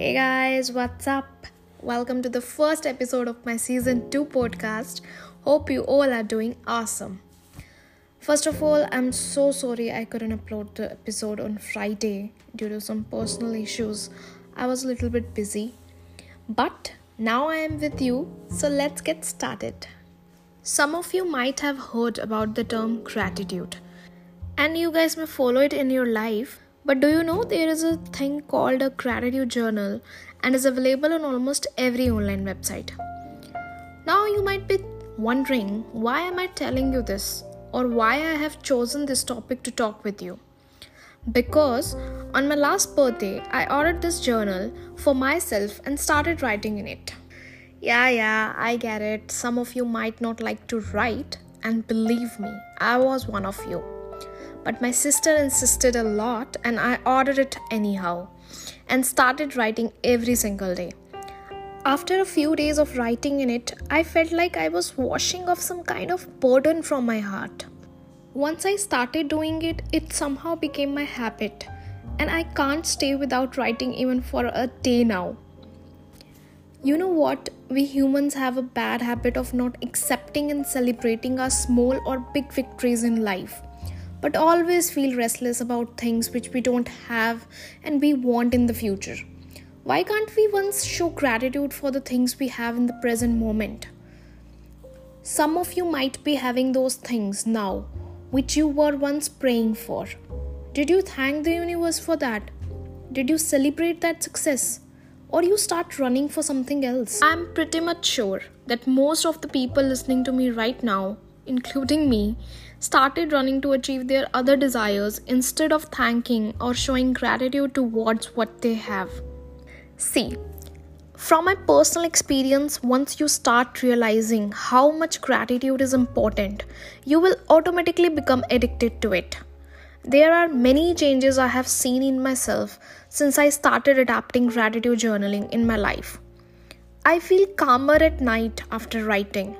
Hey guys, what's up? Welcome to the first episode of my season 2 podcast. Hope you all are doing awesome. First of all, I'm so sorry I couldn't upload the episode on Friday due to some personal issues. I was a little bit busy. But now I am with you, so let's get started. Some of you might have heard about the term gratitude, and you guys may follow it in your life but do you know there is a thing called a gratitude journal and is available on almost every online website? Now you might be wondering why am I telling you this or why I have chosen this topic to talk with you. Because on my last birthday, I ordered this journal for myself and started writing in it. Yeah, yeah, I get it. Some of you might not like to write, and believe me, I was one of you but my sister insisted a lot and I ordered it anyhow and started writing every single day. After a few days of writing in it, I felt like I was washing off some kind of burden from my heart. Once I started doing it, it somehow became my habit, and I can't stay without writing even for a day now. You know what? We humans have a bad habit of not accepting and celebrating our small or big victories in life but always feel restless about things which we don't have and we want in the future. Why can't we once show gratitude for the things we have in the present moment? Some of you might be having those things now which you were once praying for. Did you thank the universe for that? Did you celebrate that success? Or you start running for something else? I'm pretty much sure that most of the people listening to me right now, including me, started running to achieve their other desires instead of thanking or showing gratitude towards what they have. See, from my personal experience, once you start realizing how much gratitude is important, you will automatically become addicted to it. There are many changes I have seen in myself since I started adapting gratitude journaling in my life. I feel calmer at night after writing.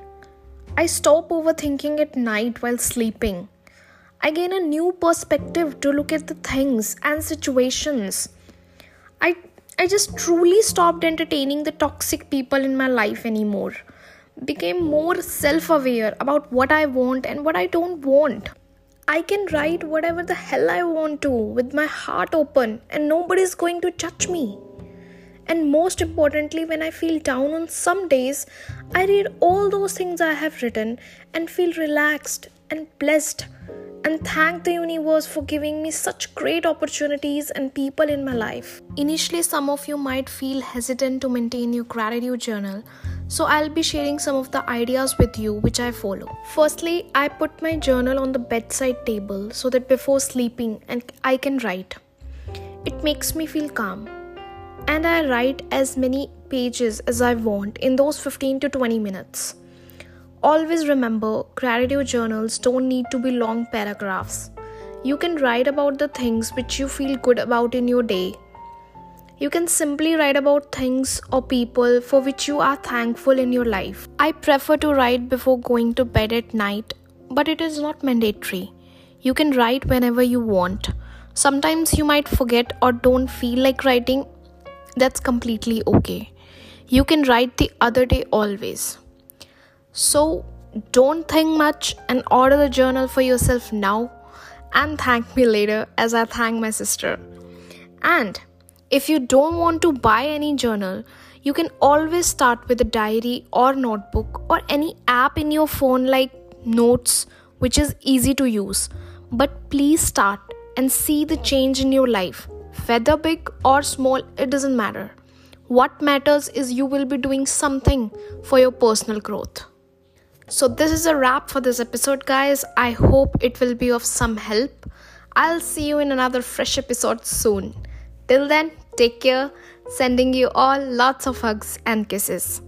I stop overthinking at night while sleeping. I gain a new perspective to look at the things and situations. I I just truly stopped entertaining the toxic people in my life anymore. Became more self-aware about what I want and what I don't want. I can write whatever the hell I want to with my heart open and nobody's going to judge me. And most importantly, when I feel down on some days, I read all those things I have written and feel relaxed and blessed and thank the universe for giving me such great opportunities and people in my life. Initially, some of you might feel hesitant to maintain your gratitude journal, so I'll be sharing some of the ideas with you which I follow. Firstly, I put my journal on the bedside table so that before sleeping and I can write. It makes me feel calm and I write as many pages as I want in those 15 to 20 minutes. Always remember, gratitude journals don't need to be long paragraphs. You can write about the things which you feel good about in your day. You can simply write about things or people for which you are thankful in your life. I prefer to write before going to bed at night, but it is not mandatory. You can write whenever you want. Sometimes you might forget or don't feel like writing, that's completely okay. You can write the other day always. So don't think much and order the journal for yourself now and thank me later as I thank my sister. And if you don't want to buy any journal, you can always start with a diary or notebook or any app in your phone like Notes, which is easy to use. But please start and see the change in your life whether big or small, it doesn't matter. What matters is you will be doing something for your personal growth. So, this is a wrap for this episode, guys. I hope it will be of some help. I'll see you in another fresh episode soon. Till then, take care. Sending you all lots of hugs and kisses.